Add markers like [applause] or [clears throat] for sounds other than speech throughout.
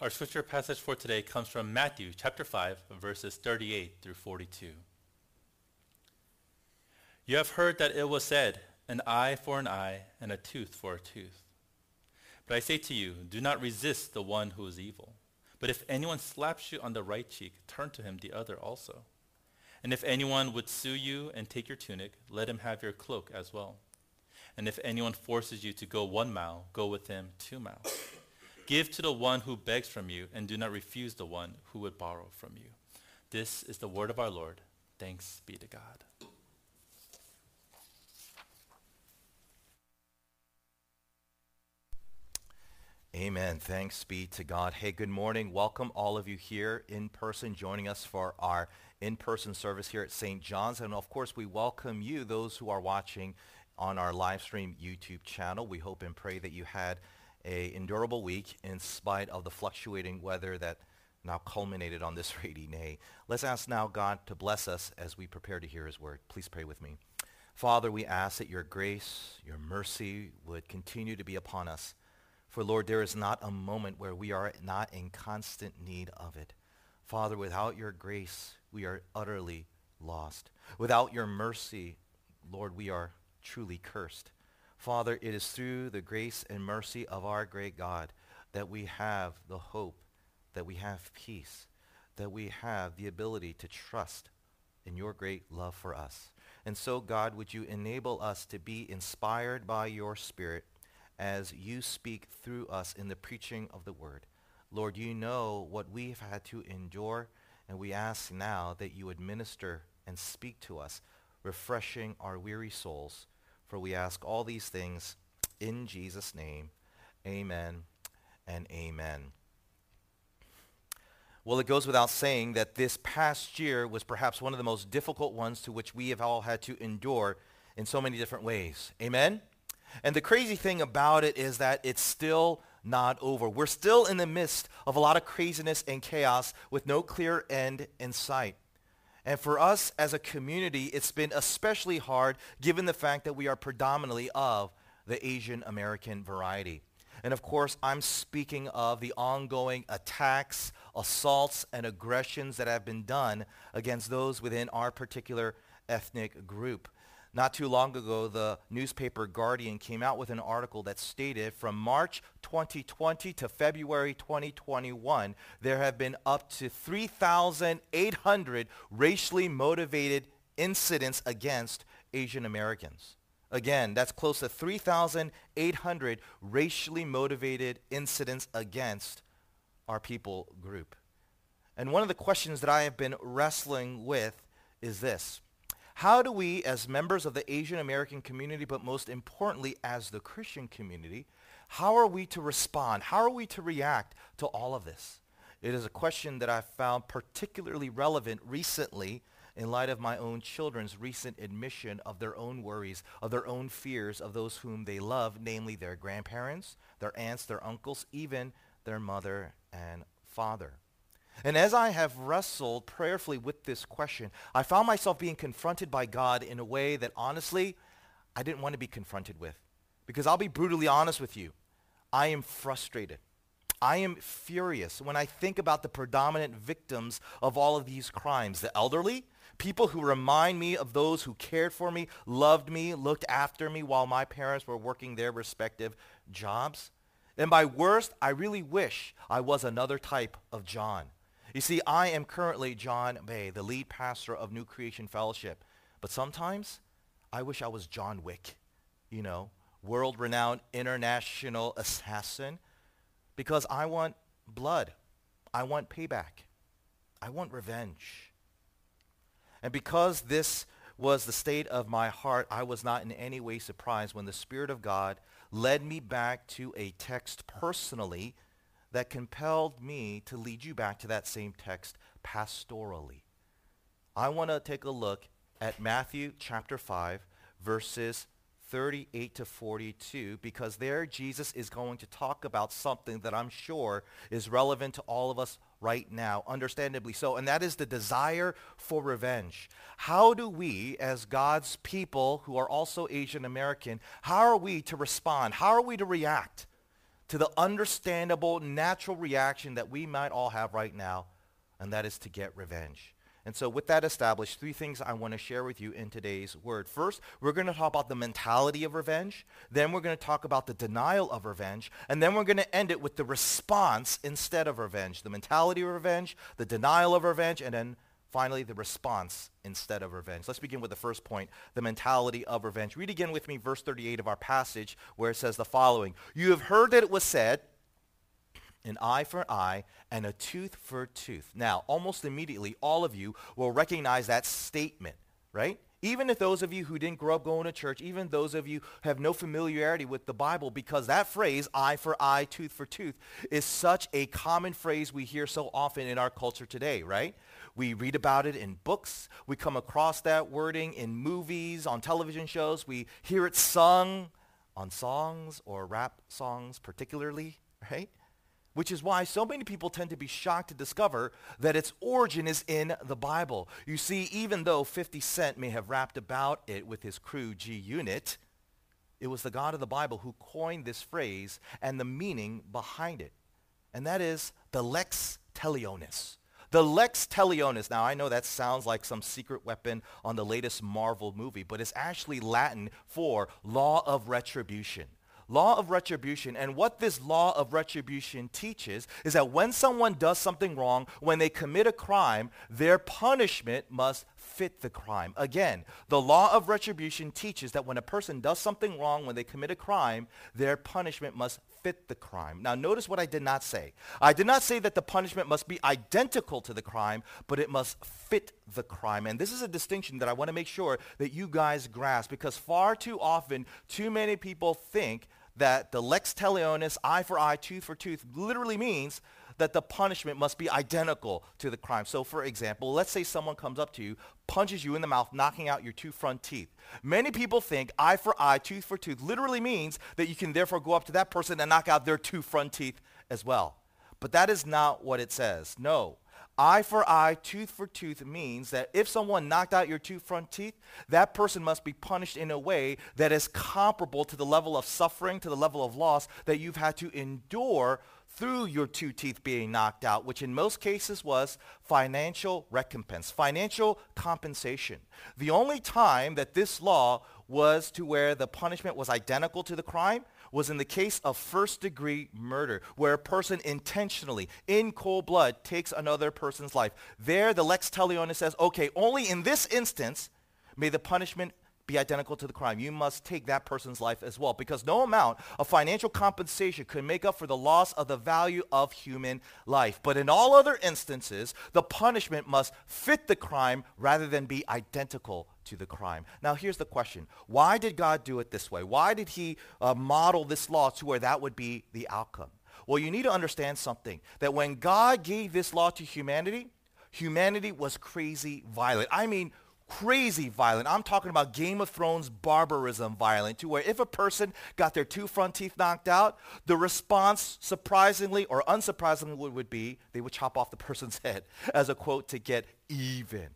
Our scripture passage for today comes from Matthew chapter 5, verses 38 through 42. You have heard that it was said, an eye for an eye and a tooth for a tooth. But I say to you, do not resist the one who is evil. But if anyone slaps you on the right cheek, turn to him the other also. And if anyone would sue you and take your tunic, let him have your cloak as well. And if anyone forces you to go one mile, go with him two miles. Give to the one who begs from you, and do not refuse the one who would borrow from you. This is the word of our Lord. Thanks be to God. Amen. Thanks be to God. Hey, good morning. Welcome all of you here in person joining us for our in-person service here at St. John's. And of course, we welcome you, those who are watching on our live stream YouTube channel. We hope and pray that you had a endurable week in spite of the fluctuating weather that now culminated on this [laughs] rainy day. Let's ask now God to bless us as we prepare to hear his word. Please pray with me. Father, we ask that your grace, your mercy would continue to be upon us. For Lord, there is not a moment where we are not in constant need of it. Father, without your grace, we are utterly lost. Without your mercy, Lord, we are truly cursed. Father, it is through the grace and mercy of our great God that we have the hope, that we have peace, that we have the ability to trust in your great love for us. And so, God, would you enable us to be inspired by your Spirit as you speak through us in the preaching of the word. Lord, you know what we've had to endure, and we ask now that you administer and speak to us, refreshing our weary souls. For we ask all these things in Jesus' name. Amen and amen. Well, it goes without saying that this past year was perhaps one of the most difficult ones to which we have all had to endure in so many different ways. Amen? And the crazy thing about it is that it's still not over. We're still in the midst of a lot of craziness and chaos with no clear end in sight. And for us as a community, it's been especially hard given the fact that we are predominantly of the Asian American variety. And of course, I'm speaking of the ongoing attacks, assaults, and aggressions that have been done against those within our particular ethnic group. Not too long ago, the newspaper Guardian came out with an article that stated from March 2020 to February 2021, there have been up to 3,800 racially motivated incidents against Asian Americans. Again, that's close to 3,800 racially motivated incidents against our people group. And one of the questions that I have been wrestling with is this. How do we, as members of the Asian American community, but most importantly as the Christian community, how are we to respond? How are we to react to all of this? It is a question that I found particularly relevant recently in light of my own children's recent admission of their own worries, of their own fears of those whom they love, namely their grandparents, their aunts, their uncles, even their mother and father. And as I have wrestled prayerfully with this question, I found myself being confronted by God in a way that honestly, I didn't want to be confronted with. Because I'll be brutally honest with you. I am frustrated. I am furious when I think about the predominant victims of all of these crimes. The elderly, people who remind me of those who cared for me, loved me, looked after me while my parents were working their respective jobs. And by worst, I really wish I was another type of John you see, I am currently John Bay, the lead pastor of New Creation Fellowship. But sometimes I wish I was John Wick, you know, world-renowned international assassin, because I want blood. I want payback. I want revenge. And because this was the state of my heart, I was not in any way surprised when the Spirit of God led me back to a text personally that compelled me to lead you back to that same text pastorally. I want to take a look at Matthew chapter 5, verses 38 to 42, because there Jesus is going to talk about something that I'm sure is relevant to all of us right now, understandably so, and that is the desire for revenge. How do we, as God's people who are also Asian American, how are we to respond? How are we to react to the understandable natural reaction that we might all have right now, and that is to get revenge. And so with that established, three things I want to share with you in today's word. First, we're going to talk about the mentality of revenge. Then we're going to talk about the denial of revenge. And then we're going to end it with the response instead of revenge. The mentality of revenge, the denial of revenge, and then finally the response instead of revenge. Let's begin with the first point, the mentality of revenge. Read again with me verse 38 of our passage where it says the following. You have heard that it was said, an eye for an eye and a tooth for a tooth. Now, almost immediately, all of you will recognize that statement, right? Even if those of you who didn't grow up going to church, even those of you have no familiarity with the Bible, because that phrase, eye for eye, tooth for tooth, is such a common phrase we hear so often in our culture today, right? We read about it in books. We come across that wording in movies, on television shows. We hear it sung on songs or rap songs particularly, right? which is why so many people tend to be shocked to discover that its origin is in the Bible. You see, even though 50 Cent may have rapped about it with his crew G Unit, it was the God of the Bible who coined this phrase and the meaning behind it. And that is the lex talionis. The lex talionis. Now, I know that sounds like some secret weapon on the latest Marvel movie, but it's actually Latin for law of retribution law of retribution. And what this law of retribution teaches is that when someone does something wrong, when they commit a crime, their punishment must fit the crime. Again, the law of retribution teaches that when a person does something wrong, when they commit a crime, their punishment must fit the crime. Now notice what I did not say. I did not say that the punishment must be identical to the crime, but it must fit the crime. And this is a distinction that I want to make sure that you guys grasp because far too often, too many people think that the lex talionis, eye for eye, tooth for tooth, literally means that the punishment must be identical to the crime. So for example, let's say someone comes up to you, punches you in the mouth, knocking out your two front teeth. Many people think eye for eye, tooth for tooth literally means that you can therefore go up to that person and knock out their two front teeth as well. But that is not what it says. No eye for eye, tooth for tooth means that if someone knocked out your two front teeth, that person must be punished in a way that is comparable to the level of suffering, to the level of loss that you've had to endure through your two teeth being knocked out, which in most cases was financial recompense, financial compensation. The only time that this law was to where the punishment was identical to the crime was in the case of first degree murder, where a person intentionally, in cold blood, takes another person's life. There, the lex talionis says, okay, only in this instance may the punishment be identical to the crime. You must take that person's life as well because no amount of financial compensation could make up for the loss of the value of human life. But in all other instances, the punishment must fit the crime rather than be identical to the crime. Now here's the question. Why did God do it this way? Why did he uh, model this law to where that would be the outcome? Well, you need to understand something, that when God gave this law to humanity, humanity was crazy violent. I mean, crazy violent. I'm talking about Game of Thrones barbarism violent, to where if a person got their two front teeth knocked out, the response, surprisingly or unsurprisingly, would be they would chop off the [laughs] person's head as a quote to get even.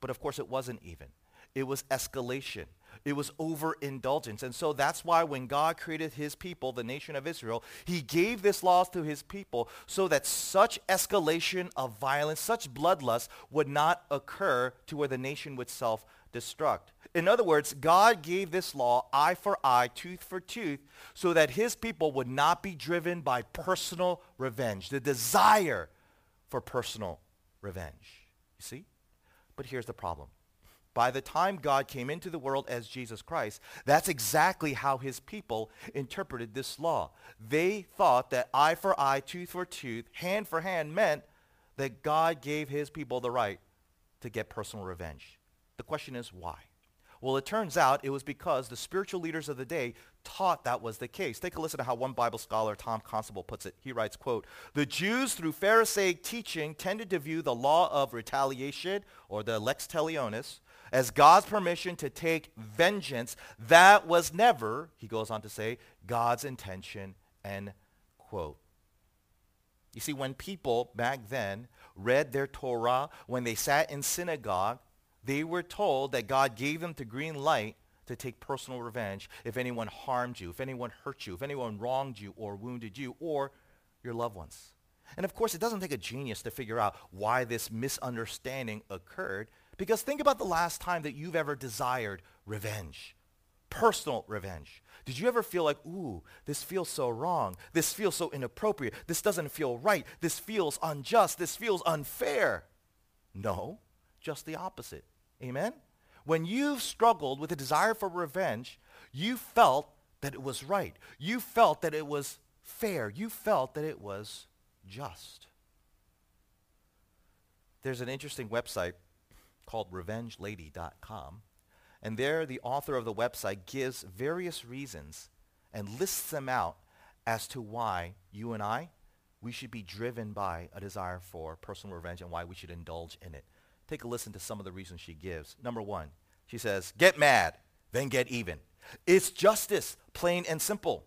But of course, it wasn't even. It was escalation. It was overindulgence. And so that's why when God created his people, the nation of Israel, he gave this law to his people so that such escalation of violence, such bloodlust would not occur to where the nation would self-destruct. In other words, God gave this law, eye for eye, tooth for tooth, so that his people would not be driven by personal revenge, the desire for personal revenge. You see? But here's the problem by the time God came into the world as Jesus Christ, that's exactly how his people interpreted this law. They thought that eye for eye, tooth for tooth, hand for hand meant that God gave his people the right to get personal revenge. The question is why? Well, it turns out it was because the spiritual leaders of the day taught that was the case. Take a listen to how one Bible scholar, Tom Constable, puts it. He writes, quote, The Jews, through Pharisaic teaching, tended to view the law of retaliation, or the lex talionis, as God's permission to take vengeance. That was never, he goes on to say, God's intention, end quote. You see, when people back then read their Torah, when they sat in synagogue, they were told that God gave them the green light to take personal revenge if anyone harmed you, if anyone hurt you, if anyone wronged you or wounded you or your loved ones. And of course, it doesn't take a genius to figure out why this misunderstanding occurred because think about the last time that you've ever desired revenge, personal revenge. Did you ever feel like, ooh, this feels so wrong. This feels so inappropriate. This doesn't feel right. This feels unjust. This feels unfair. No, just the opposite. Amen? When you've struggled with a desire for revenge, you felt that it was right. You felt that it was fair. You felt that it was just. There's an interesting website called revengelady.com. And there, the author of the website gives various reasons and lists them out as to why you and I, we should be driven by a desire for personal revenge and why we should indulge in it. Take a listen to some of the reasons she gives. Number one, she says, get mad, then get even. It's justice, plain and simple.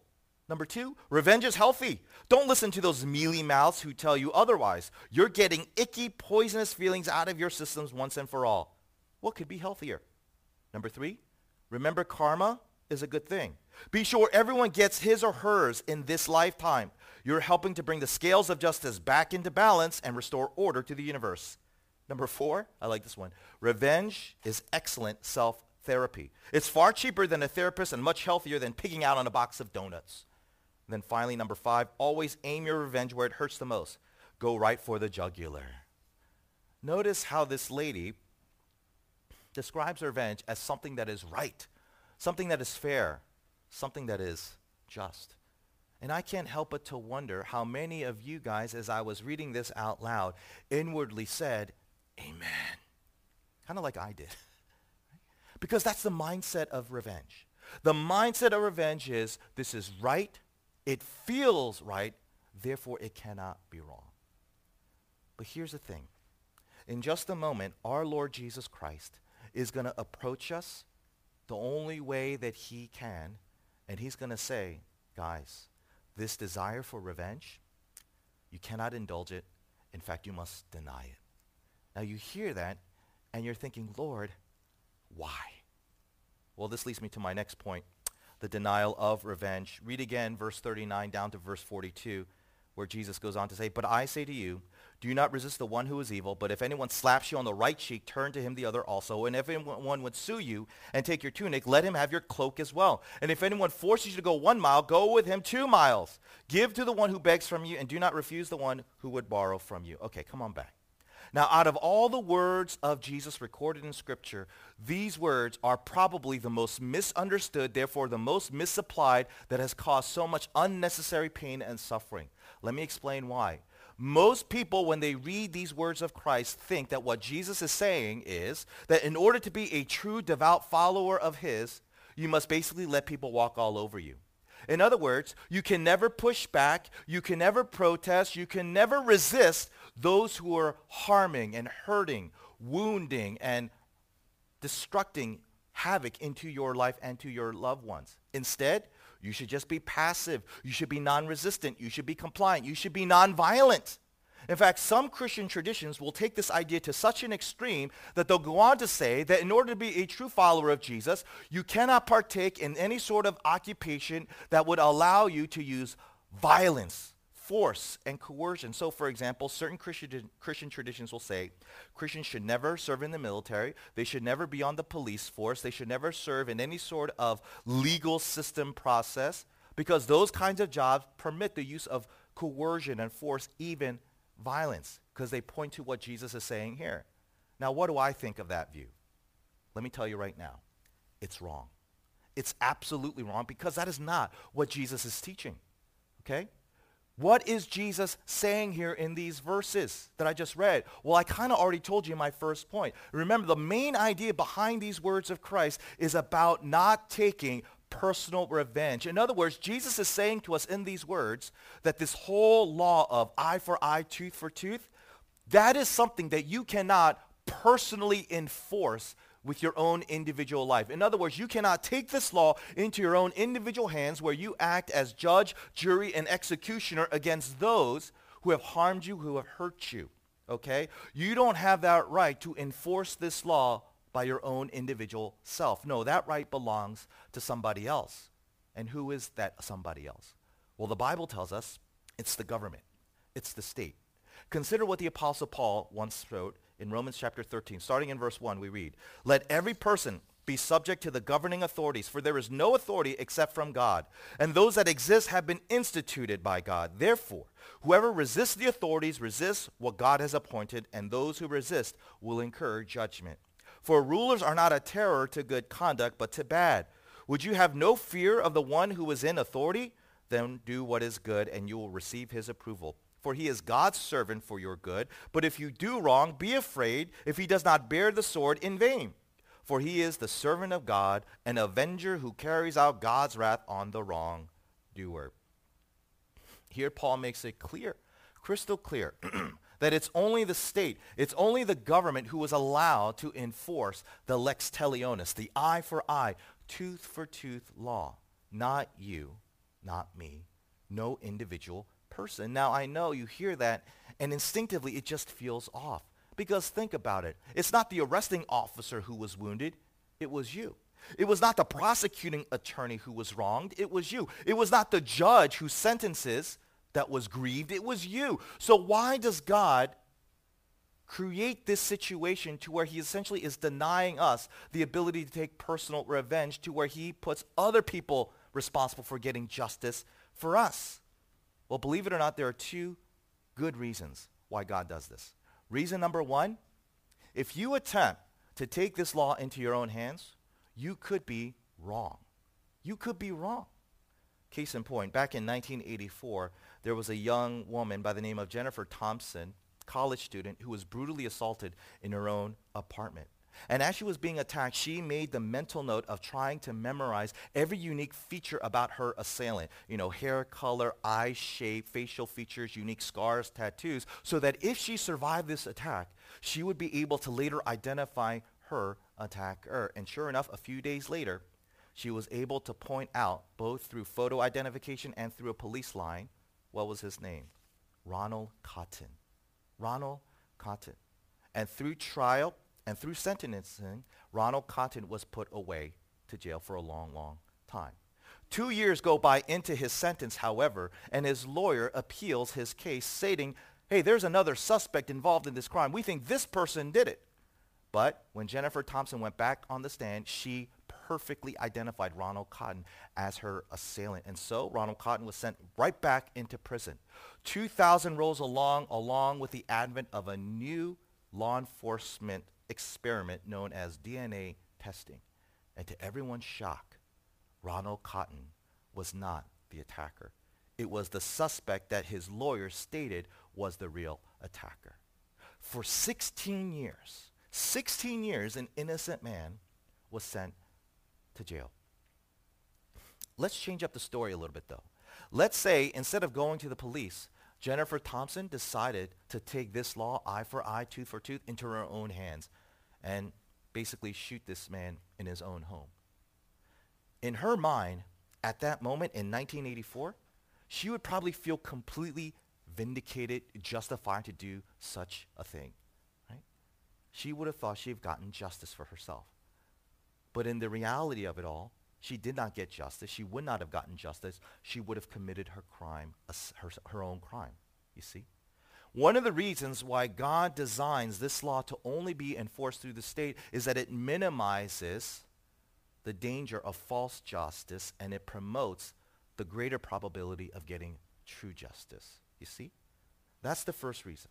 Number two, revenge is healthy. Don't listen to those mealy mouths who tell you otherwise. You're getting icky, poisonous feelings out of your systems once and for all. What could be healthier? Number three, remember karma is a good thing. Be sure everyone gets his or hers in this lifetime. You're helping to bring the scales of justice back into balance and restore order to the universe. Number four, I like this one. Revenge is excellent self-therapy. It's far cheaper than a therapist and much healthier than picking out on a box of donuts. And then finally, number five, always aim your revenge where it hurts the most. Go right for the jugular. Notice how this lady describes revenge as something that is right, something that is fair, something that is just. And I can't help but to wonder how many of you guys, as I was reading this out loud, inwardly said, Amen. Kind of like I did. [laughs] because that's the mindset of revenge. The mindset of revenge is this is right, it feels right, therefore it cannot be wrong. But here's the thing. In just a moment, our Lord Jesus Christ is going to approach us the only way that he can, and he's going to say, guys, this desire for revenge, you cannot indulge it. In fact, you must deny it. Now you hear that, and you're thinking, Lord, why? Well, this leads me to my next point the denial of revenge. Read again verse 39 down to verse 42, where Jesus goes on to say, But I say to you, do not resist the one who is evil, but if anyone slaps you on the right cheek, turn to him the other also. And if anyone would sue you and take your tunic, let him have your cloak as well. And if anyone forces you to go one mile, go with him two miles. Give to the one who begs from you, and do not refuse the one who would borrow from you. Okay, come on back. Now, out of all the words of Jesus recorded in Scripture, these words are probably the most misunderstood, therefore the most misapplied, that has caused so much unnecessary pain and suffering. Let me explain why. Most people, when they read these words of Christ, think that what Jesus is saying is that in order to be a true devout follower of his, you must basically let people walk all over you. In other words, you can never push back, you can never protest, you can never resist those who are harming and hurting, wounding, and destructing havoc into your life and to your loved ones. Instead, you should just be passive. You should be non-resistant. You should be compliant. You should be non-violent. In fact, some Christian traditions will take this idea to such an extreme that they'll go on to say that in order to be a true follower of Jesus, you cannot partake in any sort of occupation that would allow you to use violence force and coercion. So, for example, certain Christian, Christian traditions will say Christians should never serve in the military. They should never be on the police force. They should never serve in any sort of legal system process because those kinds of jobs permit the use of coercion and force, even violence, because they point to what Jesus is saying here. Now, what do I think of that view? Let me tell you right now. It's wrong. It's absolutely wrong because that is not what Jesus is teaching. Okay? What is Jesus saying here in these verses that I just read? Well, I kind of already told you my first point. Remember, the main idea behind these words of Christ is about not taking personal revenge. In other words, Jesus is saying to us in these words that this whole law of eye for eye, tooth for tooth, that is something that you cannot personally enforce with your own individual life. In other words, you cannot take this law into your own individual hands where you act as judge, jury, and executioner against those who have harmed you, who have hurt you. Okay? You don't have that right to enforce this law by your own individual self. No, that right belongs to somebody else. And who is that somebody else? Well, the Bible tells us it's the government. It's the state. Consider what the Apostle Paul once wrote in Romans chapter 13. Starting in verse 1, we read, Let every person be subject to the governing authorities, for there is no authority except from God, and those that exist have been instituted by God. Therefore, whoever resists the authorities resists what God has appointed, and those who resist will incur judgment. For rulers are not a terror to good conduct, but to bad. Would you have no fear of the one who is in authority? Then do what is good, and you will receive his approval. For he is God's servant for your good. But if you do wrong, be afraid if he does not bear the sword in vain for he is the servant of God, an avenger who carries out God's wrath on the wrongdoer. Here Paul makes it clear, crystal clear, [clears throat] that it's only the state, it's only the government who is allowed to enforce the lex talionis, the eye for eye, tooth for tooth law. Not you, not me, no individual person. Now I know you hear that and instinctively it just feels off. Because think about it. It's not the arresting officer who was wounded. It was you. It was not the prosecuting attorney who was wronged. It was you. It was not the judge whose sentences that was grieved. It was you. So why does God create this situation to where he essentially is denying us the ability to take personal revenge to where he puts other people responsible for getting justice for us? Well, believe it or not, there are two good reasons why God does this. Reason number one, if you attempt to take this law into your own hands, you could be wrong. You could be wrong. Case in point, back in 1984, there was a young woman by the name of Jennifer Thompson, college student, who was brutally assaulted in her own apartment. And as she was being attacked, she made the mental note of trying to memorize every unique feature about her assailant. You know, hair color, eye shape, facial features, unique scars, tattoos, so that if she survived this attack, she would be able to later identify her attacker. And sure enough, a few days later, she was able to point out, both through photo identification and through a police line, what was his name? Ronald Cotton. Ronald Cotton. And through trial, and through sentencing, Ronald Cotton was put away to jail for a long, long time. Two years go by into his sentence, however, and his lawyer appeals his case, stating, hey, there's another suspect involved in this crime. We think this person did it. But when Jennifer Thompson went back on the stand, she perfectly identified Ronald Cotton as her assailant. And so Ronald Cotton was sent right back into prison. 2000 rolls along, along with the advent of a new law enforcement experiment known as DNA testing. And to everyone's shock, Ronald Cotton was not the attacker. It was the suspect that his lawyer stated was the real attacker. For 16 years, 16 years, an innocent man was sent to jail. Let's change up the story a little bit, though. Let's say instead of going to the police, Jennifer Thompson decided to take this law, eye for eye, tooth for tooth, into her own hands and basically shoot this man in his own home. In her mind, at that moment in 1984, she would probably feel completely vindicated, justified to do such a thing. Right? She would have thought she had gotten justice for herself. But in the reality of it all, she did not get justice. She would not have gotten justice. She would have committed her crime, her, her own crime, you see? One of the reasons why God designs this law to only be enforced through the state is that it minimizes the danger of false justice and it promotes the greater probability of getting true justice. You see? That's the first reason.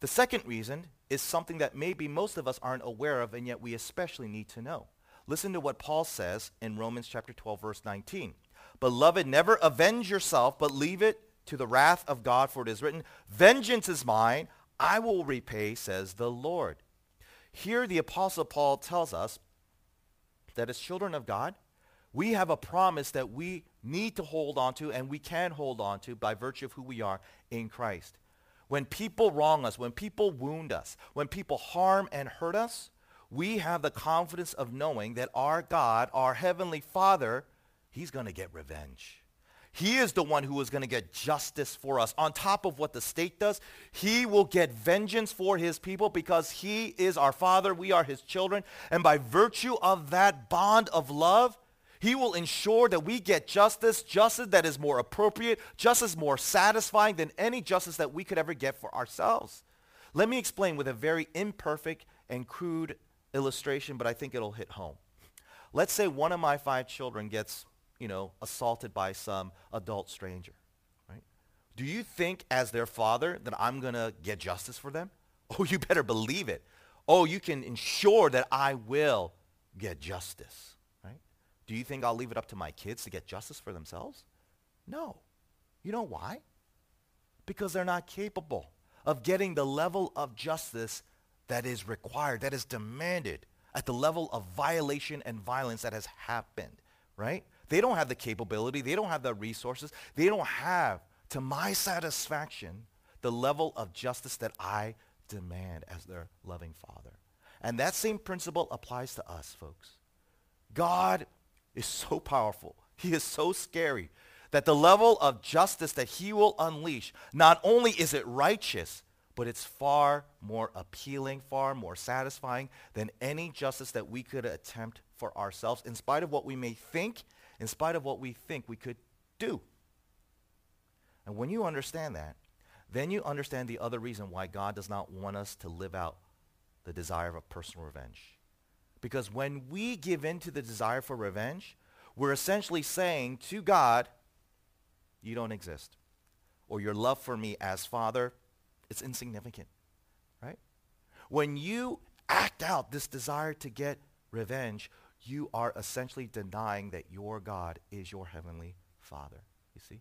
The second reason is something that maybe most of us aren't aware of and yet we especially need to know. Listen to what Paul says in Romans chapter 12, verse 19. Beloved, never avenge yourself, but leave it to the wrath of God, for it is written, Vengeance is mine, I will repay, says the Lord. Here the Apostle Paul tells us that as children of God, we have a promise that we need to hold on to and we can hold on to by virtue of who we are in Christ. When people wrong us, when people wound us, when people harm and hurt us, we have the confidence of knowing that our God, our Heavenly Father, He's going to get revenge. He is the one who is going to get justice for us. On top of what the state does, he will get vengeance for his people because he is our father. We are his children. And by virtue of that bond of love, he will ensure that we get justice, justice that is more appropriate, justice more satisfying than any justice that we could ever get for ourselves. Let me explain with a very imperfect and crude illustration, but I think it'll hit home. Let's say one of my five children gets you know, assaulted by some adult stranger, right? Do you think as their father that I'm going to get justice for them? [laughs] Oh, you better believe it. Oh, you can ensure that I will get justice, right? Do you think I'll leave it up to my kids to get justice for themselves? No. You know why? Because they're not capable of getting the level of justice that is required, that is demanded at the level of violation and violence that has happened, right? They don't have the capability. They don't have the resources. They don't have, to my satisfaction, the level of justice that I demand as their loving father. And that same principle applies to us, folks. God is so powerful. He is so scary that the level of justice that he will unleash, not only is it righteous, but it's far more appealing, far more satisfying than any justice that we could attempt for ourselves, in spite of what we may think in spite of what we think we could do. And when you understand that, then you understand the other reason why God does not want us to live out the desire of personal revenge. Because when we give in to the desire for revenge, we're essentially saying to God, you don't exist. Or your love for me as father, it's insignificant. Right? When you act out this desire to get revenge, you are essentially denying that your God is your heavenly Father. You see?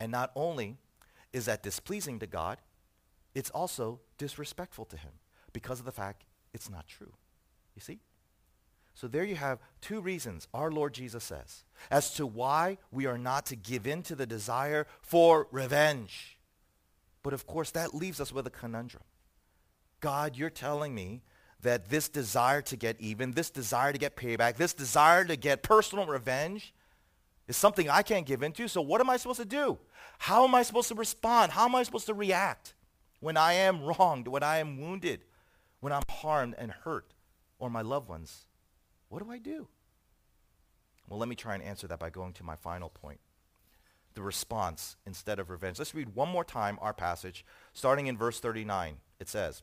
And not only is that displeasing to God, it's also disrespectful to him because of the fact it's not true. You see? So there you have two reasons our Lord Jesus says as to why we are not to give in to the desire for revenge. But of course, that leaves us with a conundrum. God, you're telling me that this desire to get even, this desire to get payback, this desire to get personal revenge is something I can't give into. So what am I supposed to do? How am I supposed to respond? How am I supposed to react when I am wronged, when I am wounded, when I'm harmed and hurt, or my loved ones? What do I do? Well, let me try and answer that by going to my final point. The response instead of revenge. Let's read one more time our passage, starting in verse 39. It says,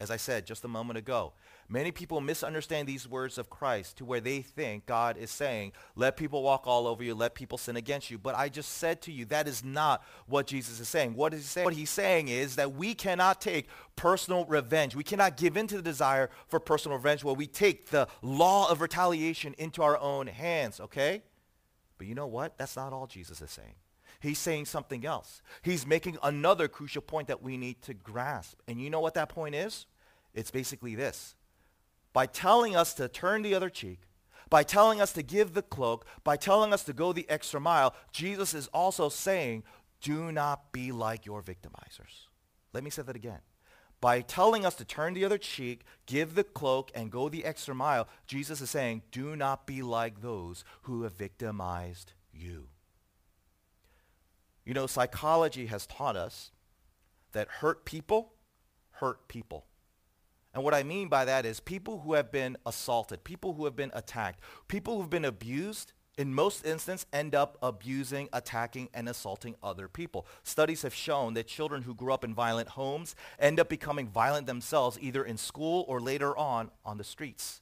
as I said just a moment ago, many people misunderstand these words of Christ to where they think God is saying, let people walk all over you, let people sin against you. But I just said to you, that is not what Jesus is saying. What is he saying? What he's saying is that we cannot take personal revenge. We cannot give in to the desire for personal revenge where we take the law of retaliation into our own hands, okay? But you know what? That's not all Jesus is saying he's saying something else. He's making another crucial point that we need to grasp. And you know what that point is? It's basically this. By telling us to turn the other cheek, by telling us to give the cloak, by telling us to go the extra mile, Jesus is also saying, do not be like your victimizers. Let me say that again. By telling us to turn the other cheek, give the cloak, and go the extra mile, Jesus is saying, do not be like those who have victimized you. You know, psychology has taught us that hurt people hurt people. And what I mean by that is people who have been assaulted, people who have been attacked, people who have been abused, in most instances end up abusing, attacking, and assaulting other people. Studies have shown that children who grew up in violent homes end up becoming violent themselves either in school or later on on the streets.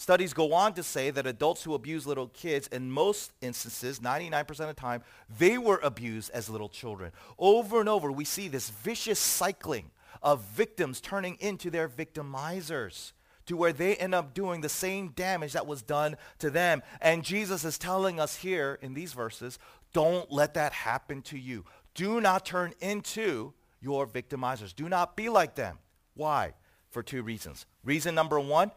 Studies go on to say that adults who abuse little kids, in most instances, 99% of the time, they were abused as little children. Over and over, we see this vicious cycling of victims turning into their victimizers to where they end up doing the same damage that was done to them. And Jesus is telling us here in these verses, don't let that happen to you. Do not turn into your victimizers. Do not be like them. Why? For two reasons. Reason number one,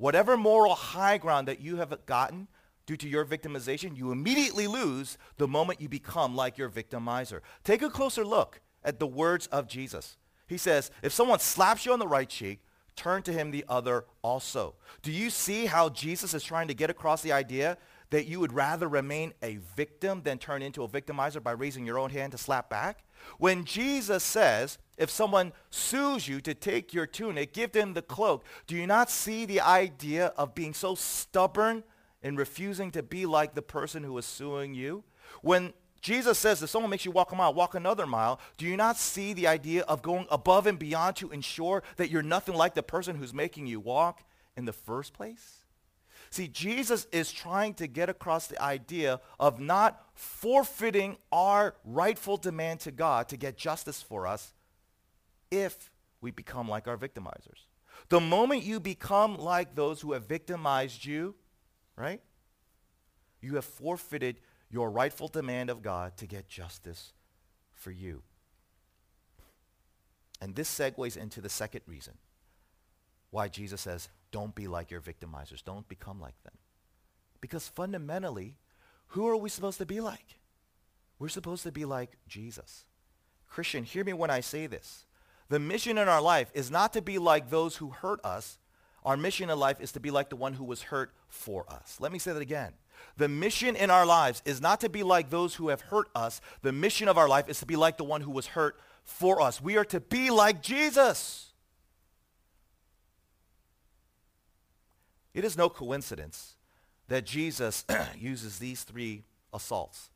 whatever moral high ground that you have gotten due to your victimization, you immediately lose the moment you become like your victimizer. Take a closer look at the words of Jesus. He says, if someone slaps you on the right cheek, turn to him the other also. Do you see how Jesus is trying to get across the idea that you would rather remain a victim than turn into a victimizer by raising your own hand to slap back? When Jesus says, if someone sues you to take your tunic, give them the cloak, do you not see the idea of being so stubborn in refusing to be like the person who is suing you? When Jesus says if someone makes you walk a mile, walk another mile, do you not see the idea of going above and beyond to ensure that you're nothing like the person who's making you walk in the first place? See, Jesus is trying to get across the idea of not forfeiting our rightful demand to God to get justice for us if we become like our victimizers. The moment you become like those who have victimized you, right? You have forfeited your rightful demand of God to get justice for you. And this segues into the second reason why Jesus says, don't be like your victimizers. Don't become like them. Because fundamentally, who are we supposed to be like? We're supposed to be like Jesus. Christian, hear me when I say this. The mission in our life is not to be like those who hurt us. Our mission in life is to be like the one who was hurt for us. Let me say that again. The mission in our lives is not to be like those who have hurt us. The mission of our life is to be like the one who was hurt for us. We are to be like Jesus. It is no coincidence that Jesus [clears throat] uses these three assaults.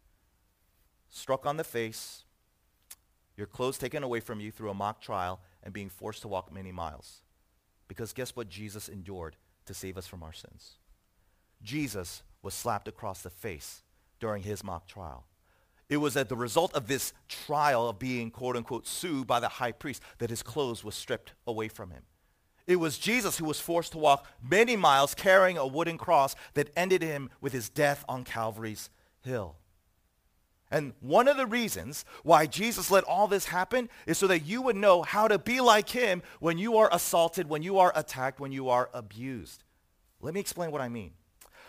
Struck on the face, your clothes taken away from you through a mock trial, and being forced to walk many miles. Because guess what Jesus endured to save us from our sins? Jesus was slapped across the face during his mock trial. It was at the result of this trial of being quote unquote sued by the high priest that his clothes were stripped away from him. It was Jesus who was forced to walk many miles carrying a wooden cross that ended him with his death on Calvary's hill. And one of the reasons why Jesus let all this happen is so that you would know how to be like him when you are assaulted, when you are attacked, when you are abused. Let me explain what I mean.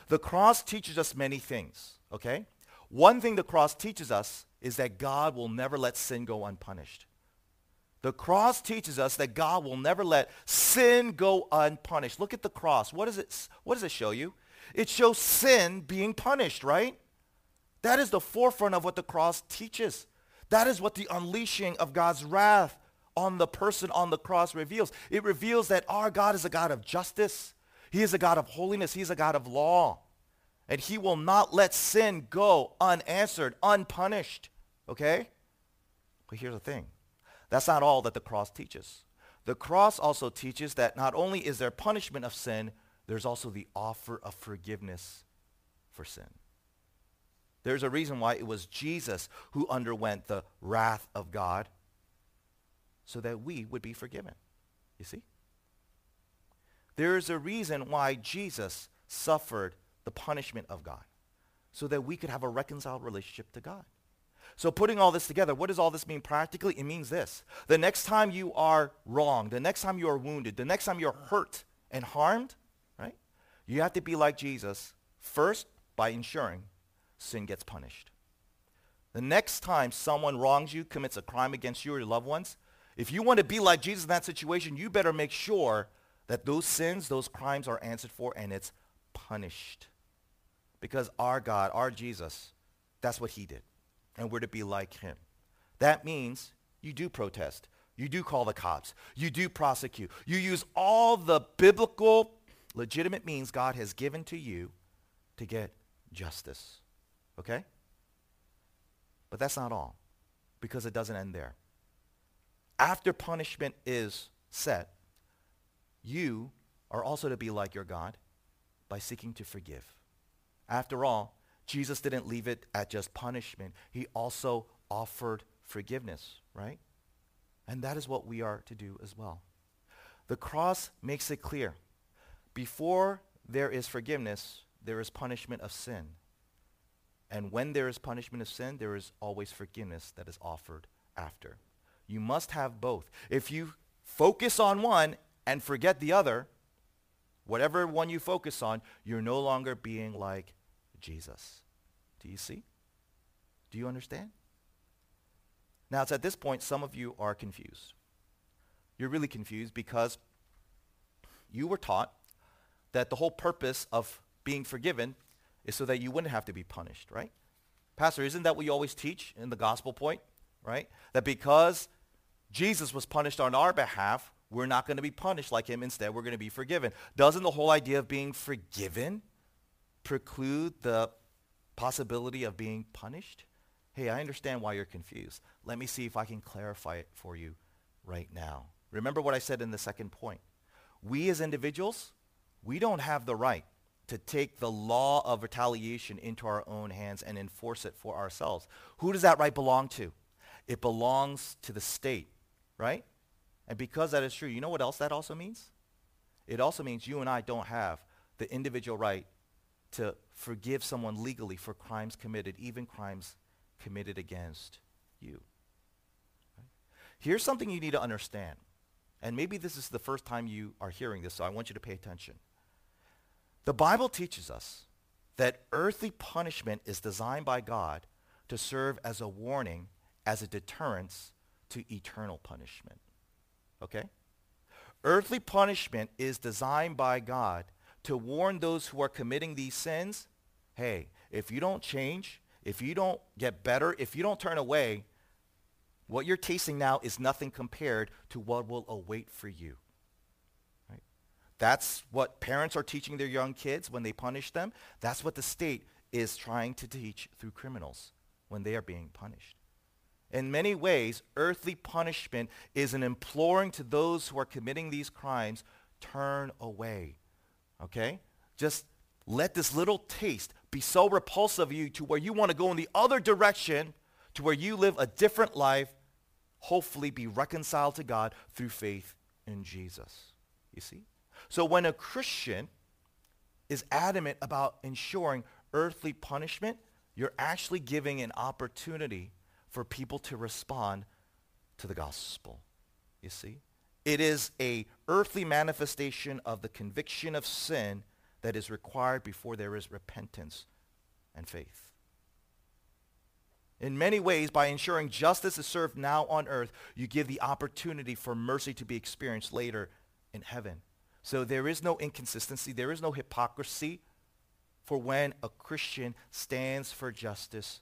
The cross teaches us many things, okay? One thing the cross teaches us is that God will never let sin go unpunished. The cross teaches us that God will never let sin go unpunished. Look at the cross. What does it, what does it show you? It shows sin being punished, right? That is the forefront of what the cross teaches. That is what the unleashing of God's wrath on the person on the cross reveals. It reveals that our God is a God of justice. He is a God of holiness. He is a God of law. And he will not let sin go unanswered, unpunished. Okay? But here's the thing. That's not all that the cross teaches. The cross also teaches that not only is there punishment of sin, there's also the offer of forgiveness for sin. There's a reason why it was Jesus who underwent the wrath of God so that we would be forgiven. You see? There is a reason why Jesus suffered the punishment of God so that we could have a reconciled relationship to God. So putting all this together, what does all this mean practically? It means this. The next time you are wrong, the next time you are wounded, the next time you're hurt and harmed, right? You have to be like Jesus first by ensuring sin gets punished. The next time someone wrongs you, commits a crime against you or your loved ones, if you want to be like Jesus in that situation, you better make sure that those sins, those crimes are answered for and it's punished. Because our God, our Jesus, that's what he did and we're to be like him. That means you do protest. You do call the cops. You do prosecute. You use all the biblical legitimate means God has given to you to get justice. Okay? But that's not all because it doesn't end there. After punishment is set, you are also to be like your God by seeking to forgive. After all, Jesus didn't leave it at just punishment. He also offered forgiveness, right? And that is what we are to do as well. The cross makes it clear. Before there is forgiveness, there is punishment of sin. And when there is punishment of sin, there is always forgiveness that is offered after. You must have both. If you focus on one and forget the other, whatever one you focus on, you're no longer being like Jesus. Do you see? Do you understand? Now, it's at this point some of you are confused. You're really confused because you were taught that the whole purpose of being forgiven is so that you wouldn't have to be punished, right? Pastor, isn't that what you always teach in the gospel point, right? That because Jesus was punished on our behalf, we're not going to be punished like him. Instead, we're going to be forgiven. Doesn't the whole idea of being forgiven preclude the possibility of being punished? Hey, I understand why you're confused. Let me see if I can clarify it for you right now. Remember what I said in the second point. We as individuals, we don't have the right to take the law of retaliation into our own hands and enforce it for ourselves. Who does that right belong to? It belongs to the state, right? And because that is true, you know what else that also means? It also means you and I don't have the individual right to forgive someone legally for crimes committed, even crimes committed against you. Right? Here's something you need to understand. And maybe this is the first time you are hearing this, so I want you to pay attention. The Bible teaches us that earthly punishment is designed by God to serve as a warning, as a deterrence to eternal punishment. Okay? Earthly punishment is designed by God to warn those who are committing these sins, hey, if you don't change, if you don't get better, if you don't turn away, what you're tasting now is nothing compared to what will await for you. Right? That's what parents are teaching their young kids when they punish them. That's what the state is trying to teach through criminals when they are being punished. In many ways, earthly punishment is an imploring to those who are committing these crimes, turn away. Okay? Just let this little taste be so repulsive of you to where you want to go in the other direction to where you live a different life, hopefully be reconciled to God through faith in Jesus. You see? So when a Christian is adamant about ensuring earthly punishment, you're actually giving an opportunity for people to respond to the gospel. You see? It is a earthly manifestation of the conviction of sin that is required before there is repentance and faith. In many ways, by ensuring justice is served now on earth, you give the opportunity for mercy to be experienced later in heaven. So there is no inconsistency, there is no hypocrisy for when a Christian stands for justice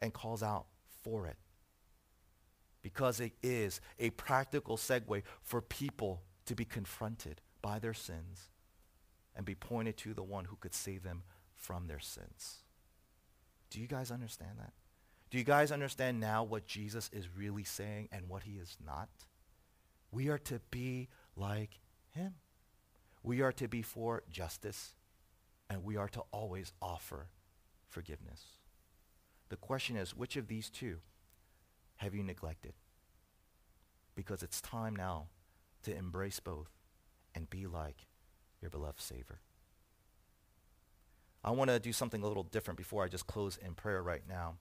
and calls out for it because it is a practical segue for people to be confronted by their sins and be pointed to the one who could save them from their sins. Do you guys understand that? Do you guys understand now what Jesus is really saying and what he is not? We are to be like him. We are to be for justice, and we are to always offer forgiveness. The question is, which of these two have you neglected? Because it's time now to embrace both and be like your beloved Savior. I want to do something a little different before I just close in prayer right now.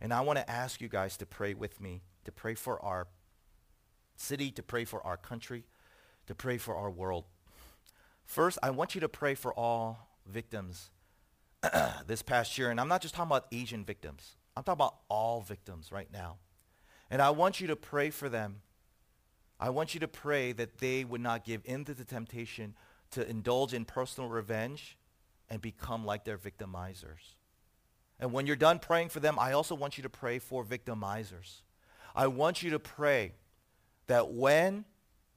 And I want to ask you guys to pray with me, to pray for our city, to pray for our country, to pray for our world. First, I want you to pray for all victims [clears throat] this past year. And I'm not just talking about Asian victims. I'm talking about all victims right now. And I want you to pray for them. I want you to pray that they would not give in to the temptation to indulge in personal revenge and become like their victimizers. And when you're done praying for them, I also want you to pray for victimizers. I want you to pray that when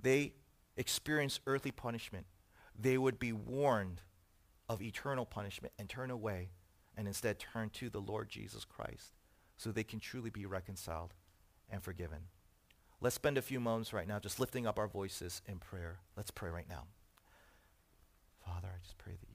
they experience earthly punishment, they would be warned of eternal punishment and turn away and instead turn to the Lord Jesus Christ so they can truly be reconciled and forgiven. Let's spend a few moments right now just lifting up our voices in prayer. Let's pray right now. Father, I just pray that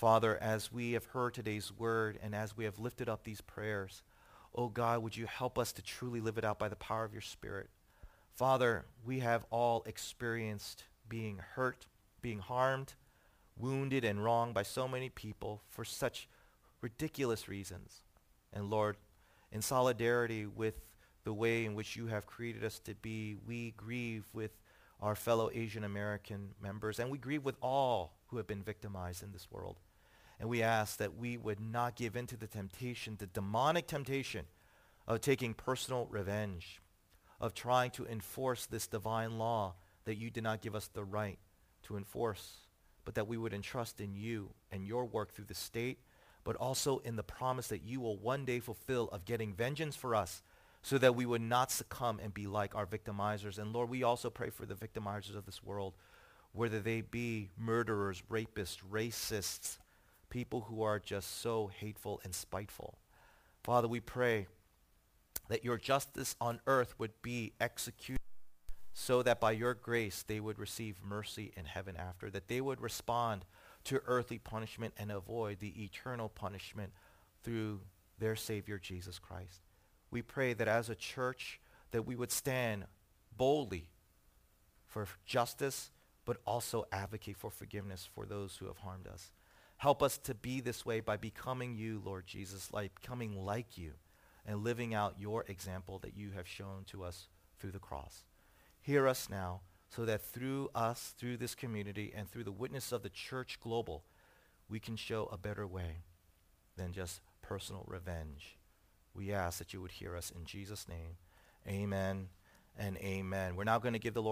Father, as we have heard today's word and as we have lifted up these prayers, oh God, would you help us to truly live it out by the power of your Spirit? Father, we have all experienced being hurt, being harmed, wounded, and wronged by so many people for such ridiculous reasons. And Lord, in solidarity with the way in which you have created us to be, we grieve with our fellow Asian American members, and we grieve with all who have been victimized in this world. And we ask that we would not give in to the temptation, the demonic temptation of taking personal revenge, of trying to enforce this divine law that you did not give us the right to enforce, but that we would entrust in you and your work through the state, but also in the promise that you will one day fulfill of getting vengeance for us so that we would not succumb and be like our victimizers. And Lord, we also pray for the victimizers of this world, whether they be murderers, rapists, racists, people who are just so hateful and spiteful. Father, we pray that your justice on earth would be executed so that by your grace they would receive mercy in heaven after, that they would respond to earthly punishment and avoid the eternal punishment through their Savior Jesus Christ. We pray that as a church that we would stand boldly for justice, but also advocate for forgiveness for those who have harmed us. Help us to be this way by becoming you, Lord Jesus, like becoming like you and living out your example that you have shown to us through the cross. Hear us now so that through us, through this community, and through the witness of the church global, we can show a better way than just personal revenge. We ask that you would hear us in Jesus' name. Amen and amen. We're now going to give the Lord